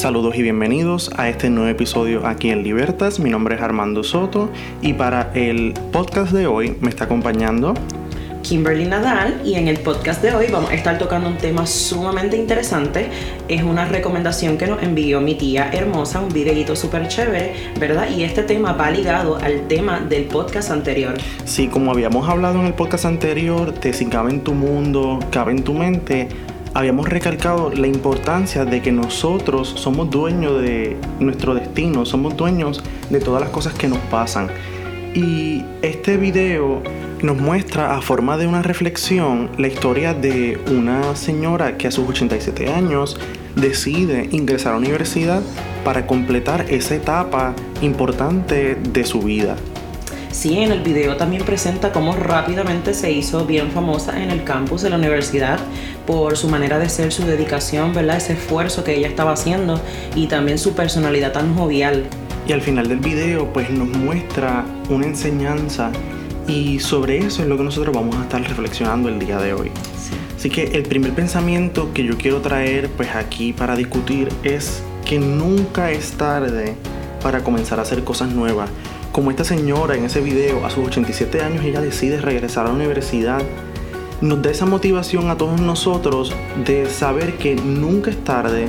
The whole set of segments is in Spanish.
Saludos y bienvenidos a este nuevo episodio aquí en Libertas. Mi nombre es Armando Soto y para el podcast de hoy me está acompañando Kimberly Nadal y en el podcast de hoy vamos a estar tocando un tema sumamente interesante. Es una recomendación que nos envió mi tía hermosa, un videito súper chévere, ¿verdad? Y este tema va ligado al tema del podcast anterior. Sí, como habíamos hablado en el podcast anterior, de si cabe en tu mundo, cabe en tu mente, habíamos recalcado la importancia de que nosotros somos dueños de nuestro destino, somos dueños de todas las cosas que nos pasan. Y este video nos muestra a forma de una reflexión la historia de una señora que a sus 87 años decide ingresar a la universidad para completar esa etapa importante de su vida. Sí, en el video también presenta cómo rápidamente se hizo bien famosa en el campus de la universidad por su manera de ser, su dedicación, ¿verdad? Ese esfuerzo que ella estaba haciendo y también su personalidad tan jovial. Y al final del video pues nos muestra una enseñanza y sobre eso es lo que nosotros vamos a estar reflexionando el día de hoy. Así que el primer pensamiento que yo quiero traer pues aquí para discutir es que nunca es tarde para comenzar a hacer cosas nuevas. Como esta señora en ese video, a sus 87 años ella decide regresar a la universidad, nos da esa motivación a todos nosotros de saber que nunca es tarde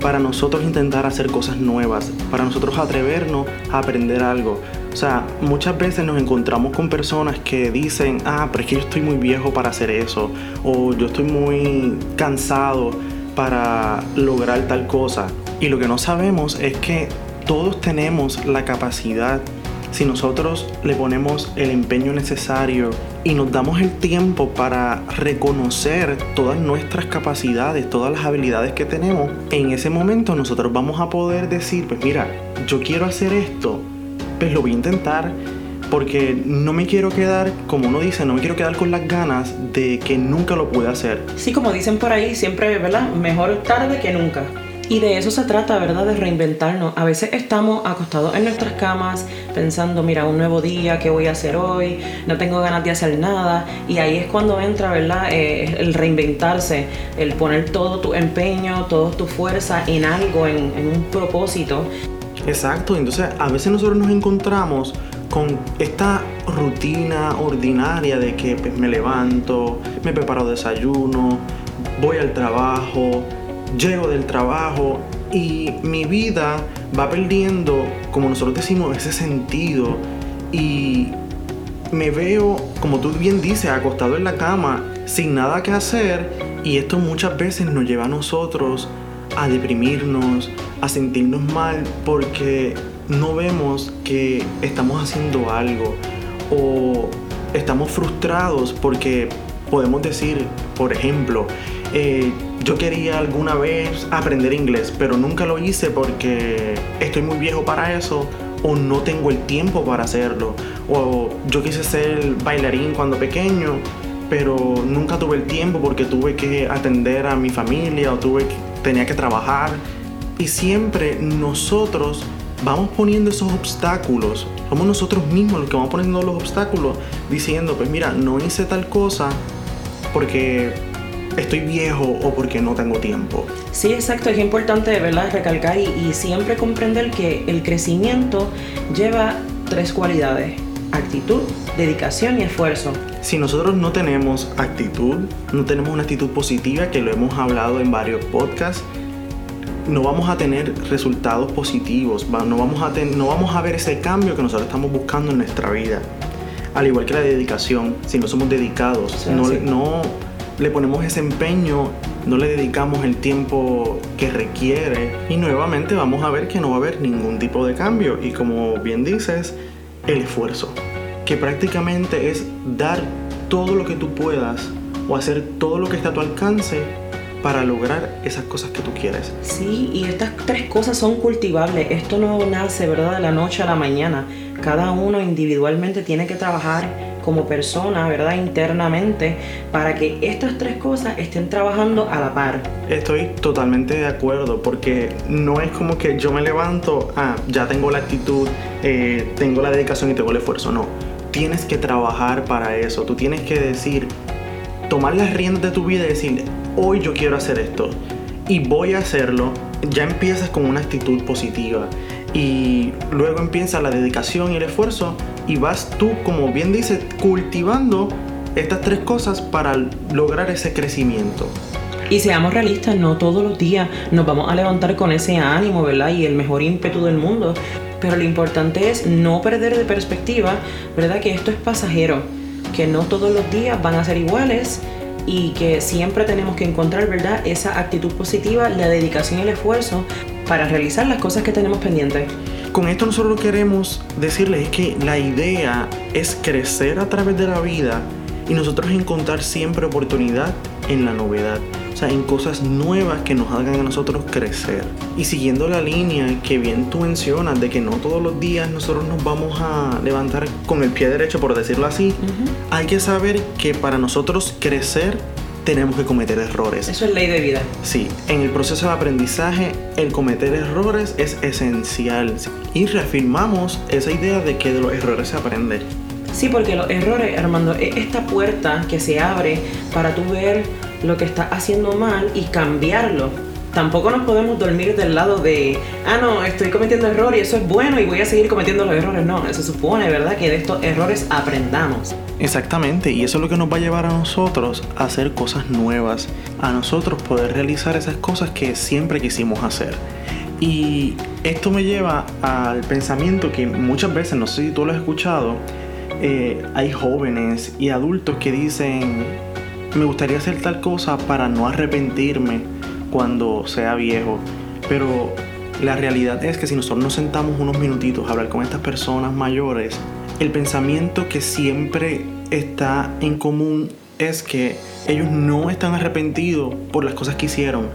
para nosotros intentar hacer cosas nuevas, para nosotros atrevernos a aprender algo. O sea, muchas veces nos encontramos con personas que dicen, ah, pero es que yo estoy muy viejo para hacer eso, o yo estoy muy cansado para lograr tal cosa. Y lo que no sabemos es que todos tenemos la capacidad si nosotros le ponemos el empeño necesario y nos damos el tiempo para reconocer todas nuestras capacidades, todas las habilidades que tenemos, en ese momento nosotros vamos a poder decir, pues mira, yo quiero hacer esto, pues lo voy a intentar porque no me quiero quedar, como uno dice, no me quiero quedar con las ganas de que nunca lo pueda hacer. Sí, como dicen por ahí, siempre, ¿verdad? Mejor tarde que nunca. Y de eso se trata, ¿verdad? De reinventarnos. A veces estamos acostados en nuestras camas pensando, mira, un nuevo día, ¿qué voy a hacer hoy? No tengo ganas de hacer nada. Y ahí es cuando entra, ¿verdad? Eh, el reinventarse, el poner todo tu empeño, toda tu fuerza en algo, en, en un propósito. Exacto, entonces a veces nosotros nos encontramos con esta rutina ordinaria de que pues, me levanto, me preparo desayuno, voy al trabajo, llego del trabajo y mi vida va perdiendo, como nosotros decimos, ese sentido. Y me veo, como tú bien dices, acostado en la cama sin nada que hacer. Y esto muchas veces nos lleva a nosotros a deprimirnos, a sentirnos mal porque no vemos que estamos haciendo algo. O estamos frustrados porque podemos decir, por ejemplo, eh, yo quería alguna vez aprender inglés, pero nunca lo hice porque estoy muy viejo para eso o no tengo el tiempo para hacerlo. O yo quise ser bailarín cuando pequeño, pero nunca tuve el tiempo porque tuve que atender a mi familia o tuve tenía que trabajar. Y siempre nosotros vamos poniendo esos obstáculos. Somos nosotros mismos los que vamos poniendo los obstáculos diciendo, pues mira, no hice tal cosa porque estoy viejo o porque no tengo tiempo. Sí, exacto, es importante ¿verdad? recalcar y, y siempre comprender que el crecimiento lleva tres cualidades, actitud, dedicación y esfuerzo. Si nosotros no tenemos actitud, no tenemos una actitud positiva, que lo hemos hablado en varios podcasts, no vamos a tener resultados positivos, no vamos a, no vamos a ver ese cambio que nosotros estamos buscando en nuestra vida. Al igual que la dedicación, si no somos dedicados, no, no le ponemos ese empeño, no le dedicamos el tiempo que requiere y nuevamente vamos a ver que no va a haber ningún tipo de cambio. Y como bien dices, el esfuerzo, que prácticamente es dar todo lo que tú puedas o hacer todo lo que está a tu alcance para lograr esas cosas que tú quieres. Sí, y estas tres cosas son cultivables. Esto no nace, ¿verdad?, de la noche a la mañana. Cada uno individualmente tiene que trabajar como persona, ¿verdad? Internamente, para que estas tres cosas estén trabajando a la par. Estoy totalmente de acuerdo, porque no es como que yo me levanto, ah, ya tengo la actitud, eh, tengo la dedicación y tengo el esfuerzo, no. Tienes que trabajar para eso, tú tienes que decir, tomar las riendas de tu vida y decir, hoy yo quiero hacer esto y voy a hacerlo ya empiezas con una actitud positiva y luego empieza la dedicación y el esfuerzo y vas tú, como bien dices, cultivando estas tres cosas para lograr ese crecimiento. Y seamos realistas, no todos los días nos vamos a levantar con ese ánimo, ¿verdad? Y el mejor ímpetu del mundo. Pero lo importante es no perder de perspectiva, ¿verdad? Que esto es pasajero, que no todos los días van a ser iguales y que siempre tenemos que encontrar, ¿verdad? Esa actitud positiva, la dedicación y el esfuerzo para realizar las cosas que tenemos pendientes. Con esto nosotros queremos decirles que la idea es crecer a través de la vida y nosotros encontrar siempre oportunidad en la novedad en cosas nuevas que nos hagan a nosotros crecer. Y siguiendo la línea que bien tú mencionas de que no todos los días nosotros nos vamos a levantar con el pie derecho, por decirlo así, hay que saber que para nosotros crecer tenemos que cometer errores. Eso es ley de vida. Sí, en el proceso de aprendizaje el cometer errores es esencial y reafirmamos esa idea de que de los errores se aprende. Sí, porque los errores, Armando, es esta puerta que se abre para tú ver lo que está haciendo mal y cambiarlo. Tampoco nos podemos dormir del lado de, ah, no, estoy cometiendo errores y eso es bueno y voy a seguir cometiendo los errores. No, se supone, ¿verdad?, que de estos errores aprendamos. Exactamente, y eso es lo que nos va a llevar a nosotros a hacer cosas nuevas, a nosotros poder realizar esas cosas que siempre quisimos hacer. Y esto me lleva al pensamiento que muchas veces, no sé si tú lo has escuchado, eh, hay jóvenes y adultos que dicen, me gustaría hacer tal cosa para no arrepentirme cuando sea viejo. Pero la realidad es que si nosotros nos sentamos unos minutitos a hablar con estas personas mayores, el pensamiento que siempre está en común es que ellos no están arrepentidos por las cosas que hicieron,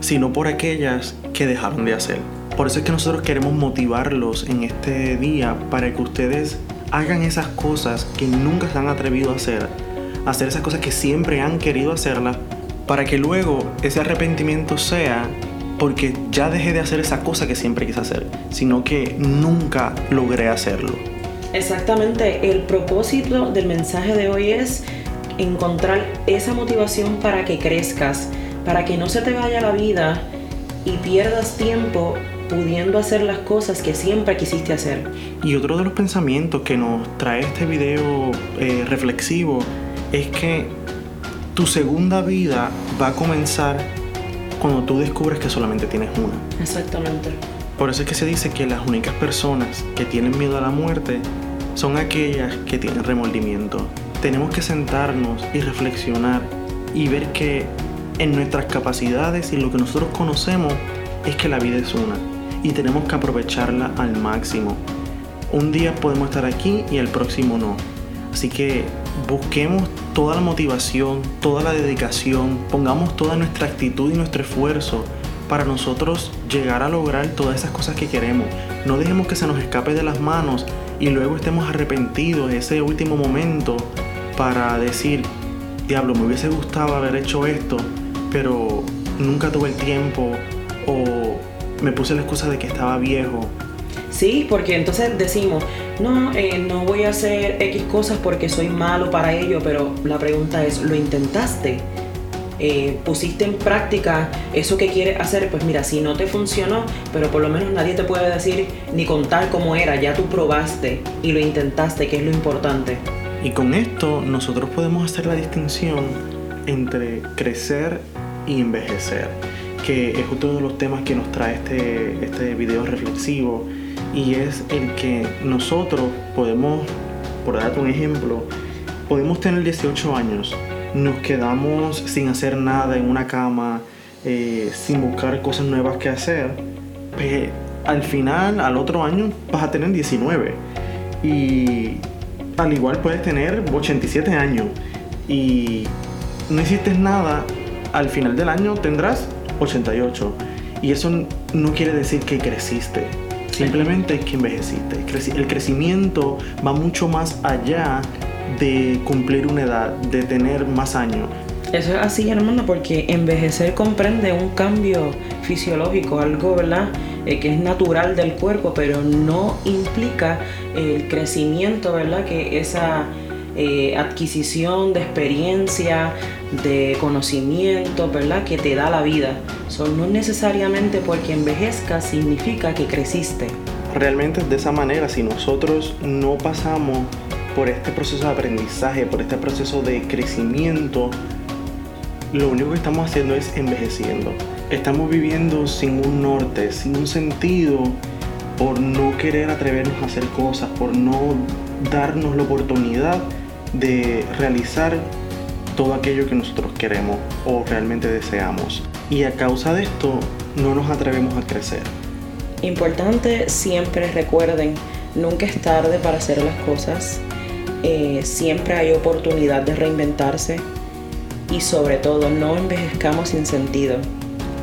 sino por aquellas que dejaron de hacer. Por eso es que nosotros queremos motivarlos en este día para que ustedes hagan esas cosas que nunca se han atrevido a hacer hacer esas cosas que siempre han querido hacerlas, para que luego ese arrepentimiento sea porque ya dejé de hacer esa cosa que siempre quise hacer, sino que nunca logré hacerlo. Exactamente, el propósito del mensaje de hoy es encontrar esa motivación para que crezcas, para que no se te vaya la vida y pierdas tiempo pudiendo hacer las cosas que siempre quisiste hacer. Y otro de los pensamientos que nos trae este video eh, reflexivo es que tu segunda vida va a comenzar cuando tú descubres que solamente tienes una. Exactamente. Por eso es que se dice que las únicas personas que tienen miedo a la muerte son aquellas que tienen remordimiento. Tenemos que sentarnos y reflexionar y ver que en nuestras capacidades y lo que nosotros conocemos es que la vida es una y tenemos que aprovecharla al máximo. Un día podemos estar aquí y el próximo no. Así que busquemos toda la motivación, toda la dedicación, pongamos toda nuestra actitud y nuestro esfuerzo para nosotros llegar a lograr todas esas cosas que queremos. No dejemos que se nos escape de las manos y luego estemos arrepentidos en ese último momento para decir, diablo, me hubiese gustado haber hecho esto, pero nunca tuve el tiempo o me puse la excusa de que estaba viejo Sí, porque entonces decimos, no, eh, no voy a hacer X cosas porque soy malo para ello, pero la pregunta es, ¿lo intentaste? Eh, pusiste en práctica eso que quieres hacer, pues mira, si no te funcionó, pero por lo menos nadie te puede decir ni contar cómo era, ya tú probaste y lo intentaste, que es lo importante. Y con esto nosotros podemos hacer la distinción entre crecer y envejecer, que es uno de los temas que nos trae este, este video reflexivo y es el que nosotros podemos, por darte un ejemplo, podemos tener 18 años, nos quedamos sin hacer nada en una cama, eh, sin buscar cosas nuevas que hacer, pues al final, al otro año, vas a tener 19. Y al igual puedes tener 87 años y no hiciste nada, al final del año tendrás 88. Y eso no quiere decir que creciste. Simplemente es que envejeciste. El crecimiento va mucho más allá de cumplir una edad, de tener más años. Eso es así, hermano, porque envejecer comprende un cambio fisiológico, algo, ¿verdad? Eh, que es natural del cuerpo, pero no implica el crecimiento, ¿verdad? Que esa eh, adquisición de experiencia, de conocimiento, ¿verdad? Que te da la vida. no necesariamente porque envejezca significa que creciste. Realmente de esa manera, si nosotros no pasamos por este proceso de aprendizaje, por este proceso de crecimiento, lo único que estamos haciendo es envejeciendo. Estamos viviendo sin un norte, sin un sentido, por no querer atrevernos a hacer cosas, por no darnos la oportunidad de realizar todo aquello que nosotros queremos o realmente deseamos. Y a causa de esto no nos atrevemos a crecer. Importante, siempre recuerden, nunca es tarde para hacer las cosas. Eh, siempre hay oportunidad de reinventarse y sobre todo no envejezcamos sin sentido.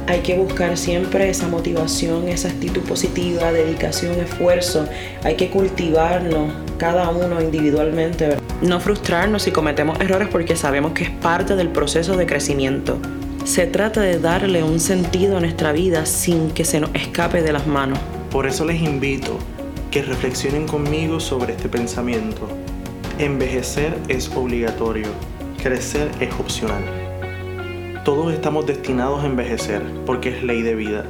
Hay que buscar siempre esa motivación, esa actitud positiva, dedicación, esfuerzo. Hay que cultivarnos cada uno individualmente. No frustrarnos si cometemos errores porque sabemos que es parte del proceso de crecimiento. Se trata de darle un sentido a nuestra vida sin que se nos escape de las manos. Por eso les invito que reflexionen conmigo sobre este pensamiento. Envejecer es obligatorio, crecer es opcional. Todos estamos destinados a envejecer porque es ley de vida,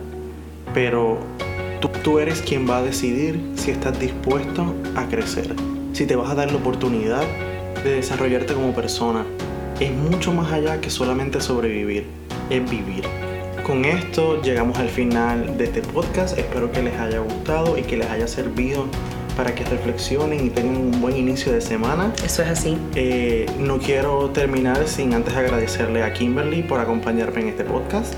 pero tú, tú, eres quien va a decidir si estás dispuesto a crecer, si te vas a dar la oportunidad de desarrollarte como persona. Es mucho más allá que solamente sobrevivir, es vivir. Con esto llegamos al final de este podcast, espero que les haya gustado y que les haya servido para que reflexionen y tengan un buen inicio de semana. Eso es así. Eh, no quiero terminar sin antes agradecerle a Kimberly por acompañarme en este podcast.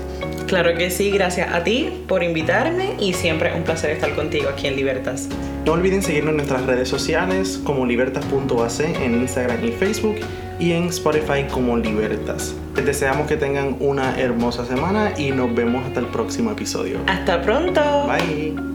Claro que sí, gracias a ti por invitarme y siempre un placer estar contigo aquí en Libertas. No olviden seguirnos en nuestras redes sociales como libertas.ac en Instagram y Facebook y en Spotify como Libertas. Les deseamos que tengan una hermosa semana y nos vemos hasta el próximo episodio. Hasta pronto. Bye.